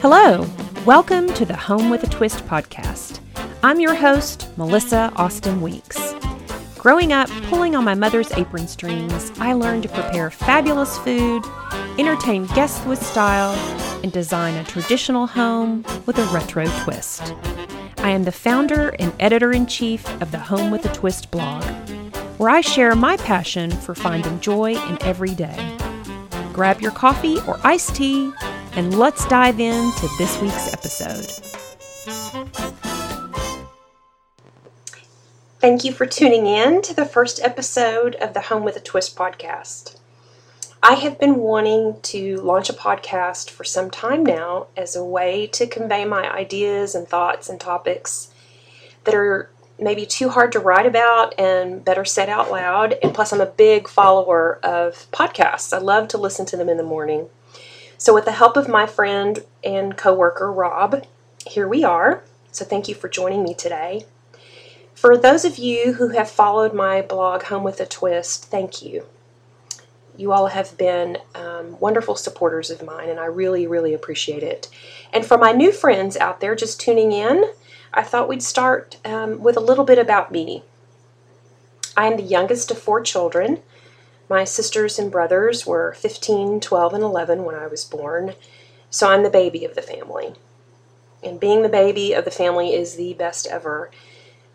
Hello, welcome to the Home with a Twist podcast. I'm your host, Melissa Austin Weeks. Growing up, pulling on my mother's apron strings, I learned to prepare fabulous food, entertain guests with style, and design a traditional home with a retro twist. I am the founder and editor in chief of the Home with a Twist blog, where I share my passion for finding joy in every day. Grab your coffee or iced tea and let's dive into this week's episode. Thank you for tuning in to the first episode of the Home with a Twist podcast. I have been wanting to launch a podcast for some time now as a way to convey my ideas and thoughts and topics that are maybe too hard to write about and better said out loud. And plus, I'm a big follower of podcasts. I love to listen to them in the morning. So, with the help of my friend and coworker Rob, here we are. So, thank you for joining me today. For those of you who have followed my blog, Home with a Twist, thank you. You all have been um, wonderful supporters of mine, and I really, really appreciate it. And for my new friends out there just tuning in, I thought we'd start um, with a little bit about me. I am the youngest of four children. My sisters and brothers were 15, 12, and 11 when I was born, so I'm the baby of the family. And being the baby of the family is the best ever.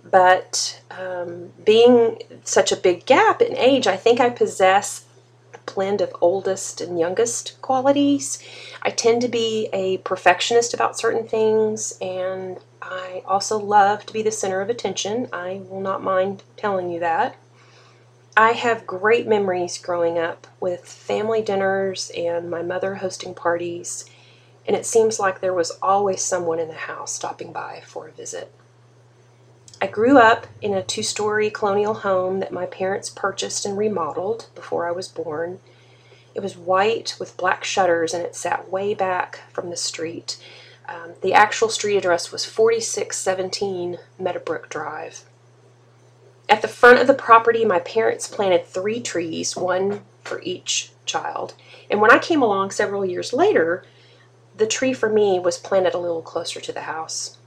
But um, being such a big gap in age, I think I possess a blend of oldest and youngest qualities. I tend to be a perfectionist about certain things, and I also love to be the center of attention. I will not mind telling you that. I have great memories growing up with family dinners and my mother hosting parties, and it seems like there was always someone in the house stopping by for a visit. I grew up in a two story colonial home that my parents purchased and remodeled before I was born. It was white with black shutters and it sat way back from the street. Um, the actual street address was 4617 Meadowbrook Drive. At the front of the property, my parents planted three trees, one for each child. And when I came along several years later, the tree for me was planted a little closer to the house.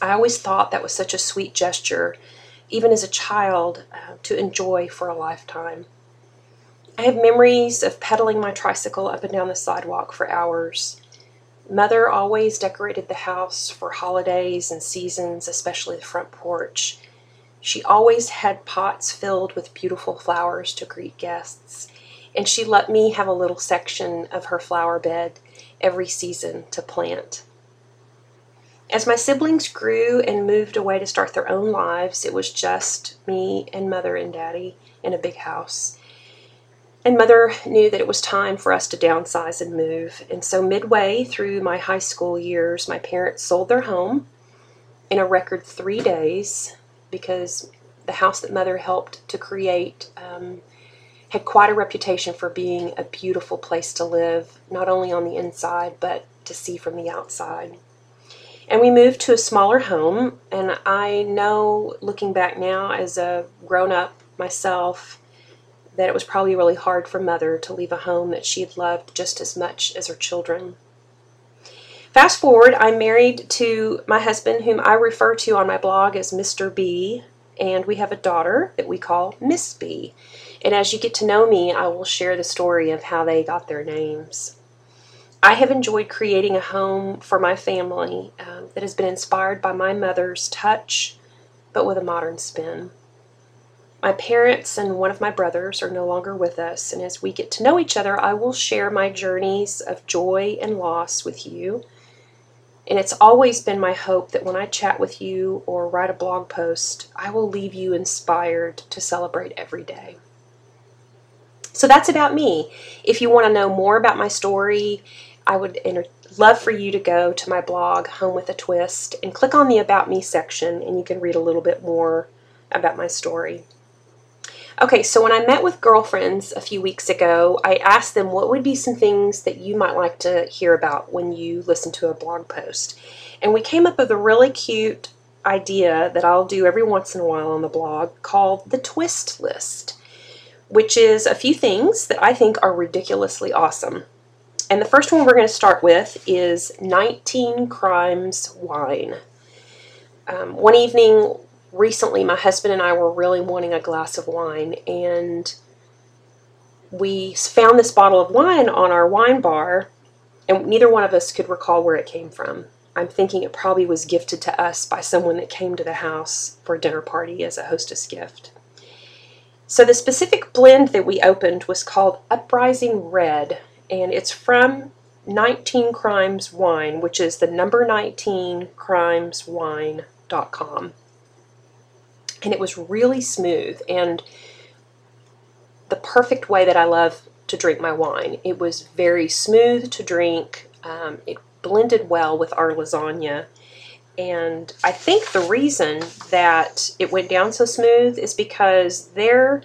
I always thought that was such a sweet gesture, even as a child, uh, to enjoy for a lifetime. I have memories of pedaling my tricycle up and down the sidewalk for hours. Mother always decorated the house for holidays and seasons, especially the front porch. She always had pots filled with beautiful flowers to greet guests, and she let me have a little section of her flower bed every season to plant. As my siblings grew and moved away to start their own lives, it was just me and mother and daddy in a big house. And mother knew that it was time for us to downsize and move. And so, midway through my high school years, my parents sold their home in a record three days because the house that mother helped to create um, had quite a reputation for being a beautiful place to live, not only on the inside, but to see from the outside. And we moved to a smaller home, and I know looking back now as a grown up myself that it was probably really hard for mother to leave a home that she had loved just as much as her children. Fast forward, I'm married to my husband, whom I refer to on my blog as Mr. B, and we have a daughter that we call Miss B. And as you get to know me, I will share the story of how they got their names. I have enjoyed creating a home for my family um, that has been inspired by my mother's touch, but with a modern spin. My parents and one of my brothers are no longer with us, and as we get to know each other, I will share my journeys of joy and loss with you and it's always been my hope that when I chat with you or write a blog post, I will leave you inspired to celebrate every day. So that's about me. If you want to know more about my story, I would love for you to go to my blog, Home with a Twist, and click on the About Me section, and you can read a little bit more about my story. Okay, so when I met with girlfriends a few weeks ago, I asked them what would be some things that you might like to hear about when you listen to a blog post. And we came up with a really cute idea that I'll do every once in a while on the blog called the twist list, which is a few things that I think are ridiculously awesome. And the first one we're going to start with is 19 Crimes Wine. Um, one evening recently, my husband and I were really wanting a glass of wine, and we found this bottle of wine on our wine bar, and neither one of us could recall where it came from. I'm thinking it probably was gifted to us by someone that came to the house for a dinner party as a hostess gift. So the specific blend that we opened was called Uprising Red, and it's from 19 Crimes Wine, which is the number 19 crimes crimeswine.com. And it was really smooth and the perfect way that I love to drink my wine. It was very smooth to drink. Um, it blended well with our lasagna. And I think the reason that it went down so smooth is because their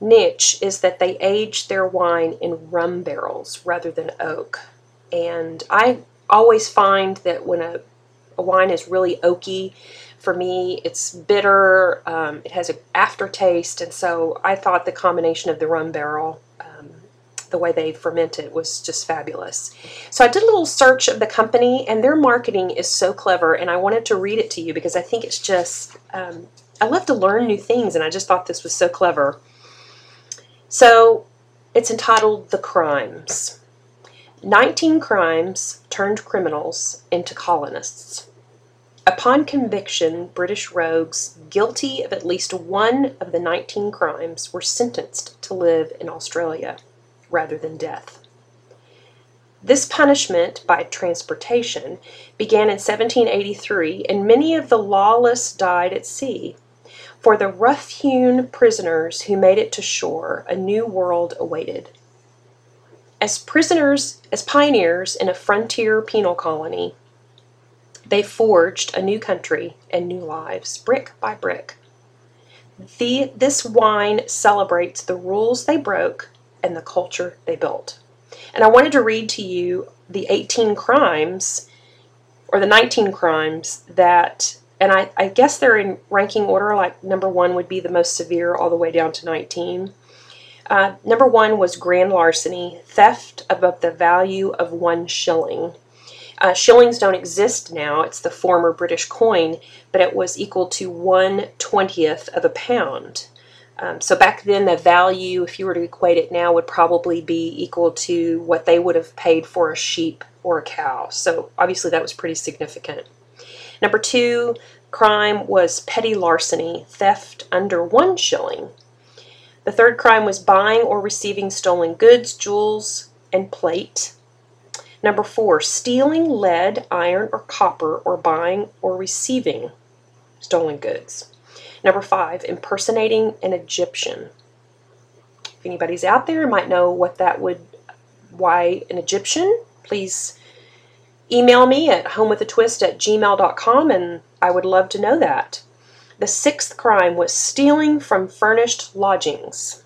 niche is that they age their wine in rum barrels rather than oak. And I always find that when a, a wine is really oaky, for me, it's bitter, um, it has an aftertaste, and so I thought the combination of the rum barrel the way they ferment it was just fabulous. So I did a little search of the company, and their marketing is so clever, and I wanted to read it to you because I think it's just, um, I love to learn new things, and I just thought this was so clever. So it's entitled The Crimes 19 Crimes Turned Criminals into Colonists. Upon conviction, British rogues guilty of at least one of the 19 crimes were sentenced to live in Australia rather than death. This punishment by transportation began in 1783, and many of the lawless died at sea. For the rough hewn prisoners who made it to shore, a new world awaited. As prisoners, as pioneers in a frontier penal colony, they forged a new country and new lives, brick by brick. The, this wine celebrates the rules they broke and the culture they built. And I wanted to read to you the 18 crimes or the 19 crimes that, and I, I guess they're in ranking order, like number one would be the most severe, all the way down to 19. Uh, number one was grand larceny, theft above the value of one shilling. Uh, shillings don't exist now, it's the former British coin, but it was equal to one twentieth of a pound. Um, so back then, the value, if you were to equate it now, would probably be equal to what they would have paid for a sheep or a cow. So obviously, that was pretty significant. Number two crime was petty larceny, theft under one shilling. The third crime was buying or receiving stolen goods, jewels, and plate. Number four, stealing lead, iron, or copper, or buying or receiving stolen goods. Number five, impersonating an Egyptian. If anybody's out there might know what that would, why an Egyptian, please email me at homewithatwist at gmail.com and I would love to know that. The sixth crime was stealing from furnished lodgings.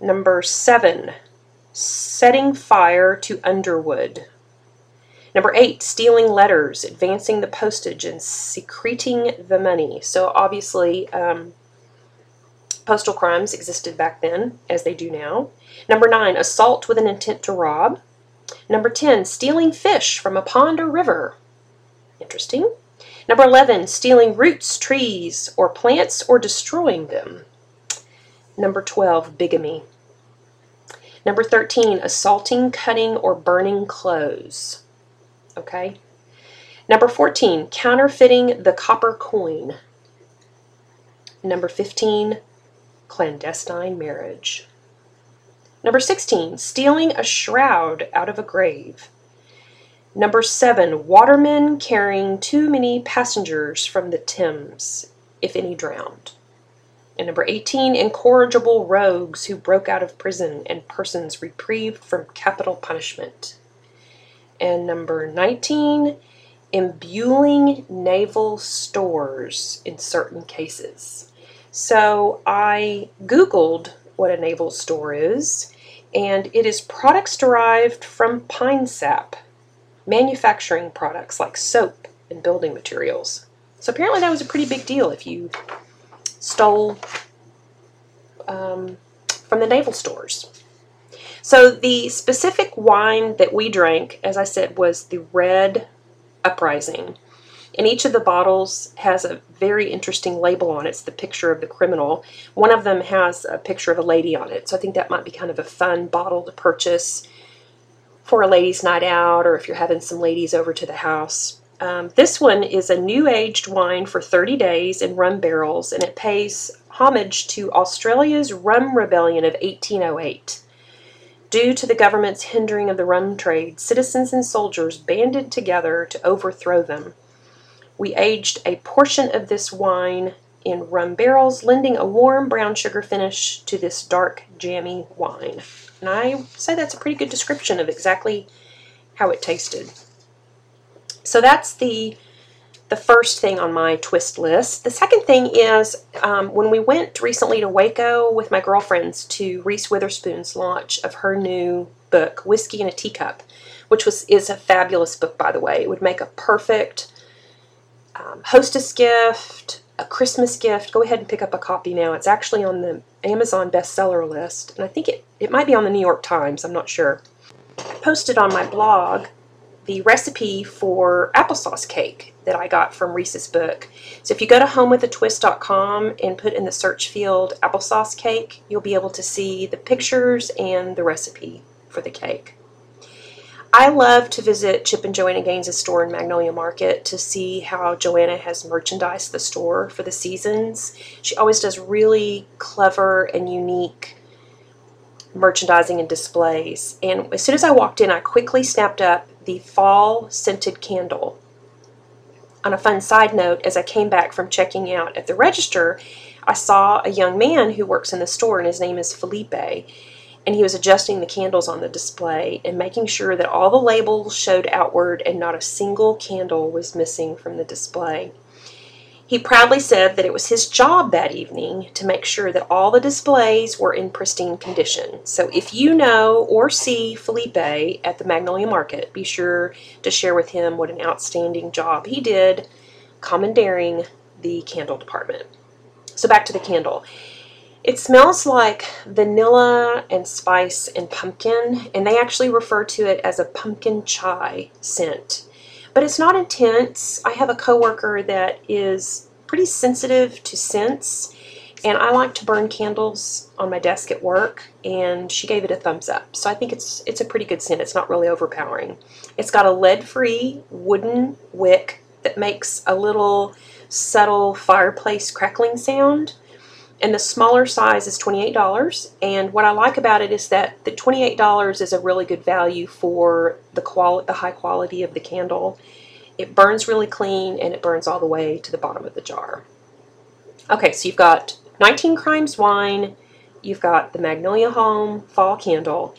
Number seven, setting fire to underwood. Number eight, stealing letters, advancing the postage, and secreting the money. So obviously, um, postal crimes existed back then, as they do now. Number nine, assault with an intent to rob. Number 10, stealing fish from a pond or river. Interesting. Number 11, stealing roots, trees, or plants or destroying them. Number 12, bigamy. Number 13, assaulting, cutting, or burning clothes. Okay. Number 14, counterfeiting the copper coin. Number 15, clandestine marriage. Number 16, stealing a shroud out of a grave. Number 7, watermen carrying too many passengers from the Thames, if any drowned. And number 18, incorrigible rogues who broke out of prison and persons reprieved from capital punishment. And number 19, imbuing naval stores in certain cases. So I Googled what a naval store is, and it is products derived from pine sap, manufacturing products like soap and building materials. So apparently that was a pretty big deal if you stole um, from the naval stores. So the specific wine that we drank, as I said, was the Red Uprising. And each of the bottles has a very interesting label on it. It's the picture of the criminal. One of them has a picture of a lady on it. So I think that might be kind of a fun bottle to purchase for a ladies' night out or if you're having some ladies over to the house. Um, this one is a new aged wine for 30 days in rum barrels, and it pays homage to Australia's rum rebellion of 1808. Due to the government's hindering of the rum trade, citizens and soldiers banded together to overthrow them. We aged a portion of this wine in rum barrels, lending a warm brown sugar finish to this dark, jammy wine. And I say that's a pretty good description of exactly how it tasted. So that's the the first thing on my twist list. The second thing is um, when we went recently to Waco with my girlfriends to Reese Witherspoon's launch of her new book, Whiskey in a Teacup, which was is a fabulous book, by the way. It would make a perfect um, hostess gift, a Christmas gift. Go ahead and pick up a copy now. It's actually on the Amazon bestseller list, and I think it, it might be on the New York Times. I'm not sure. I posted on my blog the recipe for applesauce cake that I got from Reese's book. So if you go to homewithatwist.com and put in the search field applesauce cake, you'll be able to see the pictures and the recipe for the cake. I love to visit Chip and Joanna Gaines' store in Magnolia Market to see how Joanna has merchandised the store for the seasons. She always does really clever and unique merchandising and displays. And as soon as I walked in, I quickly snapped up the fall scented candle. On a fun side note, as I came back from checking out at the register, I saw a young man who works in the store, and his name is Felipe. And he was adjusting the candles on the display and making sure that all the labels showed outward and not a single candle was missing from the display. He proudly said that it was his job that evening to make sure that all the displays were in pristine condition. So if you know or see Felipe at the Magnolia Market, be sure to share with him what an outstanding job he did commandeering the candle department. So back to the candle. It smells like vanilla and spice and pumpkin, and they actually refer to it as a pumpkin chai scent but it's not intense. I have a coworker that is pretty sensitive to scents, and I like to burn candles on my desk at work, and she gave it a thumbs up. So I think it's it's a pretty good scent. It's not really overpowering. It's got a lead-free wooden wick that makes a little subtle fireplace crackling sound and the smaller size is $28 and what I like about it is that the $28 is a really good value for the quality the high quality of the candle. It burns really clean and it burns all the way to the bottom of the jar. Okay so you've got 19 crimes wine you've got the magnolia home fall candle.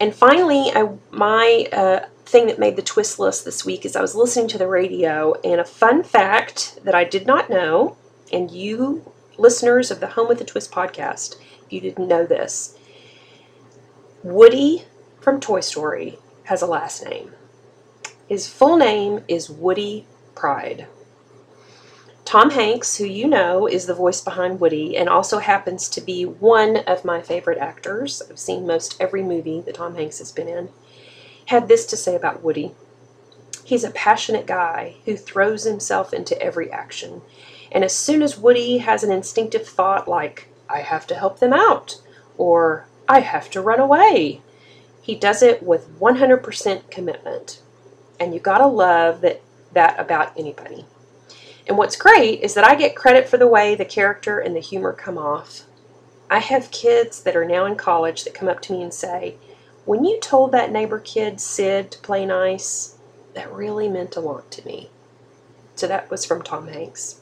And finally I, my uh, thing that made the twist list this week is I was listening to the radio and a fun fact that I did not know and you listeners of the Home with a Twist podcast, if you didn't know this, Woody from Toy Story has a last name. His full name is Woody Pride. Tom Hanks, who you know is the voice behind Woody and also happens to be one of my favorite actors, I've seen most every movie that Tom Hanks has been in, had this to say about Woody. He's a passionate guy who throws himself into every action. And as soon as Woody has an instinctive thought like, I have to help them out, or I have to run away, he does it with 100% commitment. And you gotta love that, that about anybody. And what's great is that I get credit for the way the character and the humor come off. I have kids that are now in college that come up to me and say, When you told that neighbor kid Sid to play nice, that really meant a lot to me. So that was from Tom Hanks.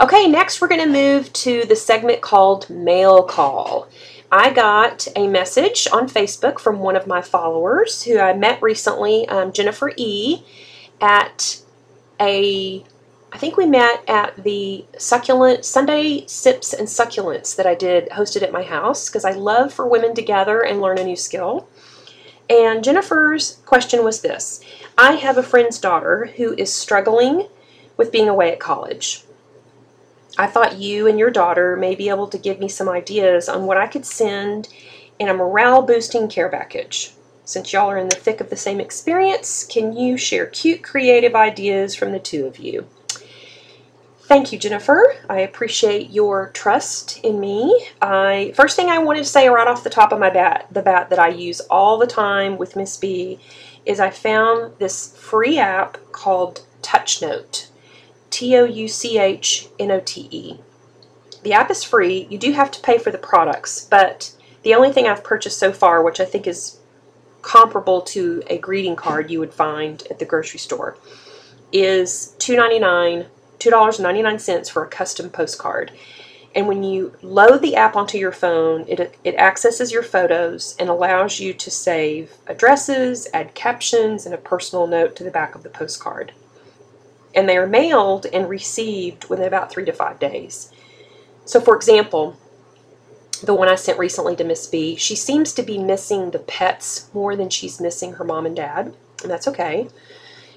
Okay, next we're going to move to the segment called Mail Call. I got a message on Facebook from one of my followers who I met recently, um, Jennifer E, at a I think we met at the succulent Sunday sips and succulents that I did hosted at my house because I love for women to gather and learn a new skill. And Jennifer's question was this I have a friend's daughter who is struggling with being away at college. I thought you and your daughter may be able to give me some ideas on what I could send in a morale boosting care package. Since y'all are in the thick of the same experience, can you share cute creative ideas from the two of you? Thank you, Jennifer. I appreciate your trust in me. I first thing I wanted to say right off the top of my bat, the bat that I use all the time with Miss B, is I found this free app called TouchNote. T O U C H N O T E. The app is free. You do have to pay for the products, but the only thing I've purchased so far, which I think is comparable to a greeting card you would find at the grocery store, is $2.99, $2.99 for a custom postcard. And when you load the app onto your phone, it, it accesses your photos and allows you to save addresses, add captions, and a personal note to the back of the postcard. And they are mailed and received within about three to five days. So, for example, the one I sent recently to Miss B, she seems to be missing the pets more than she's missing her mom and dad, and that's okay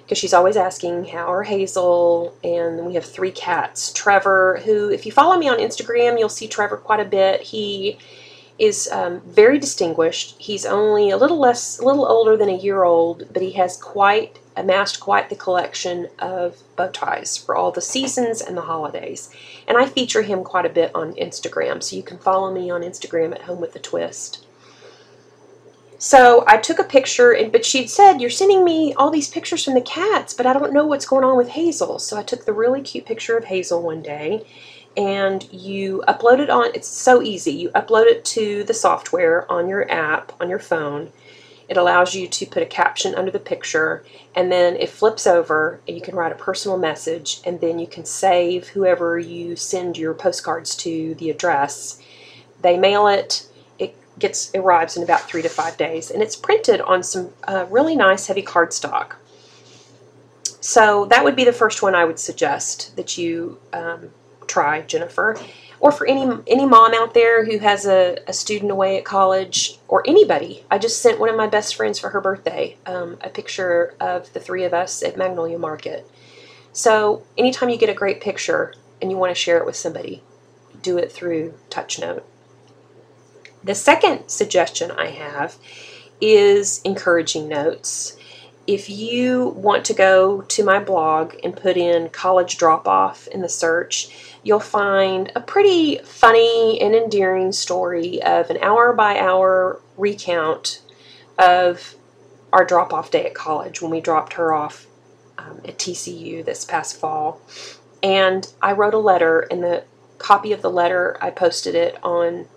because she's always asking how are Hazel, and we have three cats. Trevor, who, if you follow me on Instagram, you'll see Trevor quite a bit. He is um, very distinguished. He's only a little less, a little older than a year old, but he has quite amassed quite the collection of bow ties for all the seasons and the holidays. And I feature him quite a bit on Instagram, so you can follow me on Instagram at Home with a Twist. So I took a picture, and but she'd said, You're sending me all these pictures from the cats, but I don't know what's going on with Hazel. So I took the really cute picture of Hazel one day, and you upload it on, it's so easy. You upload it to the software on your app, on your phone, it allows you to put a caption under the picture and then it flips over and you can write a personal message and then you can save whoever you send your postcards to the address. They mail it. It gets arrives in about three to five days and it's printed on some uh, really nice heavy cardstock. So that would be the first one I would suggest that you um, try, Jennifer or for any any mom out there who has a, a student away at college or anybody. I just sent one of my best friends for her birthday um, a picture of the three of us at magnolia market. So anytime you get a great picture and you want to share it with somebody do it through touchnote. The second suggestion i have is encouraging notes if you want to go to my blog and put in college drop off in the search you'll find a pretty funny and endearing story of an hour by hour recount of our drop off day at college when we dropped her off um, at TCU this past fall. And I wrote a letter, and the copy of the letter, I posted it on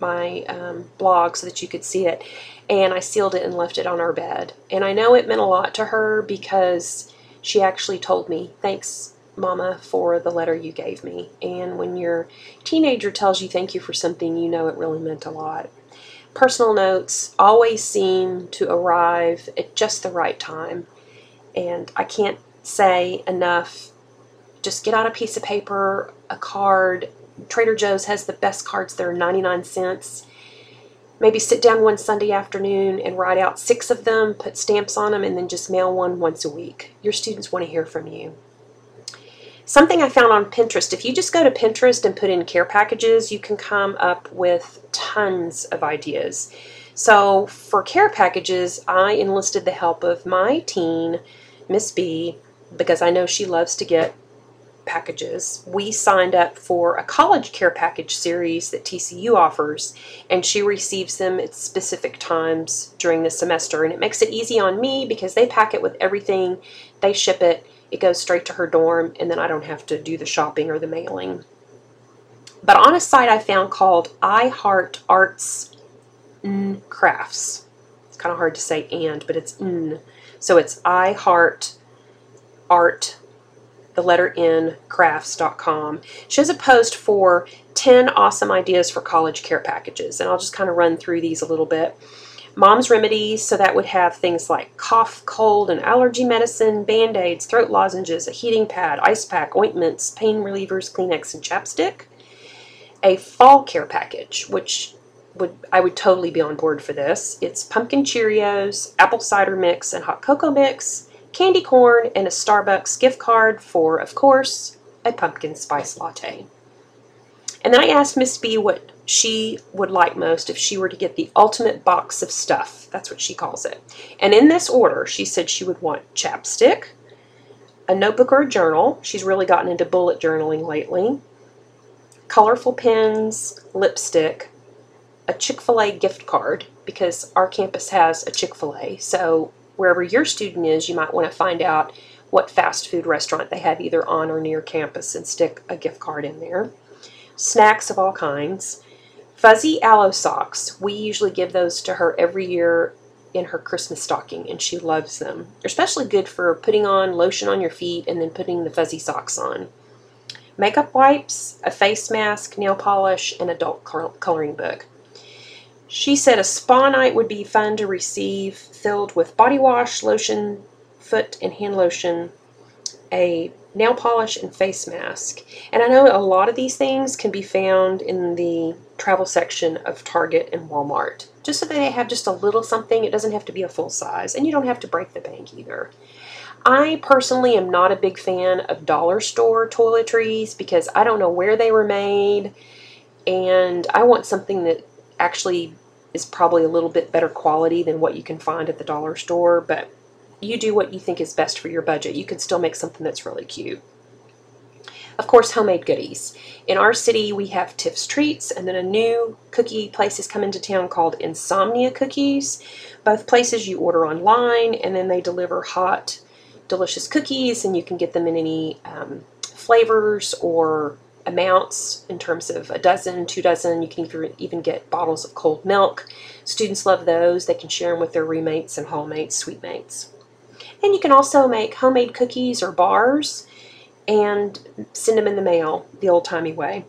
my um, blog so that you could see it. And I sealed it and left it on our bed. And I know it meant a lot to her because she actually told me, Thanks, Mama, for the letter you gave me. And when your teenager tells you thank you for something, you know it really meant a lot. Personal notes always seem to arrive at just the right time. And I can't say enough. Just get out a piece of paper, a card. Trader Joe's has the best cards, they're 99 cents. Maybe sit down one Sunday afternoon and write out six of them, put stamps on them, and then just mail one once a week. Your students want to hear from you. Something I found on Pinterest, if you just go to Pinterest and put in care packages, you can come up with tons of ideas. So for care packages, I enlisted the help of my teen, Miss B, because I know she loves to get packages. We signed up for a college care package series that TCU offers, and she receives them at specific times during the semester. And it makes it easy on me because they pack it with everything, they ship it, it goes straight to her dorm, and then I don't have to do the shopping or the mailing. But on a site I found called I Heart Arts N Crafts. It's kind of hard to say and, but it's N. So it's I Heart Art, the letter N, crafts.com. She has a post for 10 awesome ideas for college care packages, and I'll just kind of run through these a little bit. Mom's remedies, so that would have things like cough, cold, and allergy medicine, band aids, throat lozenges, a heating pad, ice pack, ointments, pain relievers, Kleenex, and chapstick. A fall care package, which would I would totally be on board for this. It's pumpkin Cheerios, apple cider mix, and hot cocoa mix, candy corn, and a Starbucks gift card for, of course, a pumpkin spice latte. And then I asked Miss B what she would like most if she were to get the ultimate box of stuff. That's what she calls it. And in this order, she said she would want chapstick, a notebook or a journal. She's really gotten into bullet journaling lately. Colorful pens, lipstick, a Chick fil A gift card because our campus has a Chick fil A. So wherever your student is, you might want to find out what fast food restaurant they have either on or near campus and stick a gift card in there. Snacks of all kinds. Fuzzy aloe socks. We usually give those to her every year in her Christmas stocking, and she loves them. They're especially good for putting on lotion on your feet and then putting the fuzzy socks on. Makeup wipes, a face mask, nail polish, and adult coloring book. She said a spa night would be fun to receive, filled with body wash, lotion, foot and hand lotion, a nail polish, and face mask. And I know a lot of these things can be found in the travel section of Target and Walmart. Just so that they have just a little something, it doesn't have to be a full size, and you don't have to break the bank either. I personally am not a big fan of dollar store toiletries because I don't know where they were made, and I want something that actually is probably a little bit better quality than what you can find at the dollar store, but you do what you think is best for your budget. You can still make something that's really cute. Of course, homemade goodies. In our city, we have Tiff's Treats, and then a new cookie place has come into town called Insomnia Cookies. Both places you order online, and then they deliver hot, delicious cookies, and you can get them in any um, flavors or amounts in terms of a dozen, two dozen. You can even get bottles of cold milk. Students love those. They can share them with their roommates and hallmates, suitemates. And you can also make homemade cookies or bars and send them in the mail the old timey way.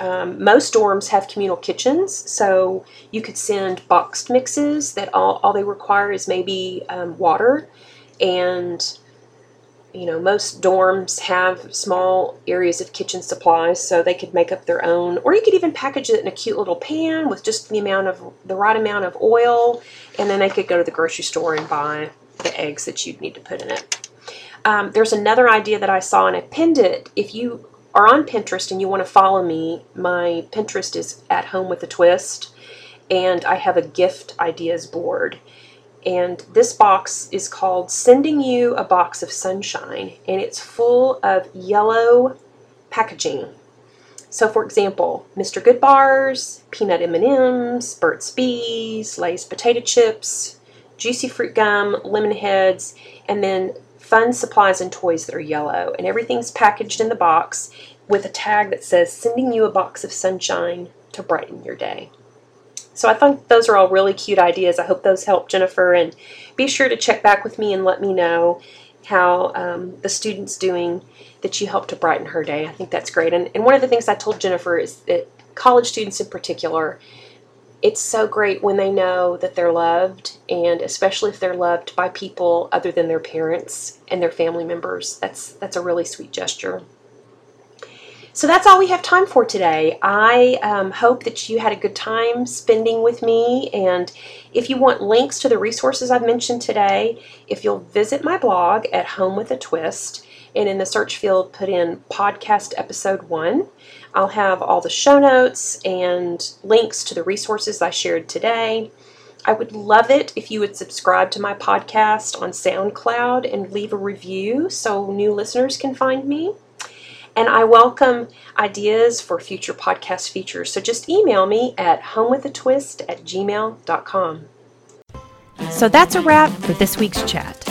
Um, most dorms have communal kitchens, so you could send boxed mixes that all, all they require is maybe um, water. And, you know, most dorms have small areas of kitchen supplies, so they could make up their own. Or you could even package it in a cute little pan with just the amount of the right amount of oil, and then they could go to the grocery store and buy the eggs that you'd need to put in it. Um, there's another idea that I saw and I pinned it. If you are on Pinterest and you want to follow me, my Pinterest is at home with a twist, and I have a gift ideas board. And this box is called Sending You a Box of Sunshine, and it's full of yellow packaging. So, for example, Mr. Goodbars, peanut M&Ms, Burt's Bees, Lay's potato chips, juicy fruit gum, lemon heads, and then fun supplies and toys that are yellow. And everything's packaged in the box with a tag that says, sending you a box of sunshine to brighten your day. So I think those are all really cute ideas. I hope those help Jennifer. And be sure to check back with me and let me know how um, the student's doing that you helped to brighten her day. I think that's great. And, and one of the things I told Jennifer is that college students in particular, it's so great when they know that they're loved, and especially if they're loved by people other than their parents and their family members. That's that's a really sweet gesture. So that's all we have time for today. I um, hope that you had a good time spending with me. And if you want links to the resources I've mentioned today, if you'll visit my blog at Home with a Twist, and in the search field put in podcast episode one, I'll have all the show notes and links to the resources I shared today. I would love it if you would subscribe to my podcast on SoundCloud and leave a review so new listeners can find me. And I welcome ideas for future podcast features. So just email me at homewithatwist at gmail.com. So that's a wrap for this week's chat.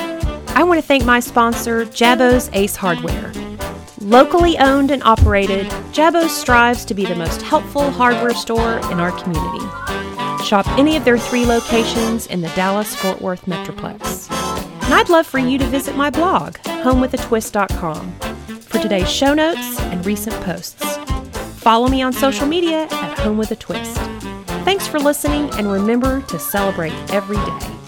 I want to thank my sponsor, Jabo's Ace Hardware. Locally owned and operated, Jabo's strives to be the most helpful hardware store in our community. Shop any of their three locations in the Dallas Fort Worth Metroplex. And I'd love for you to visit my blog, homewithatwist.com, for today's show notes and recent posts. Follow me on social media at Home with a Twist. Thanks for listening, and remember to celebrate every day.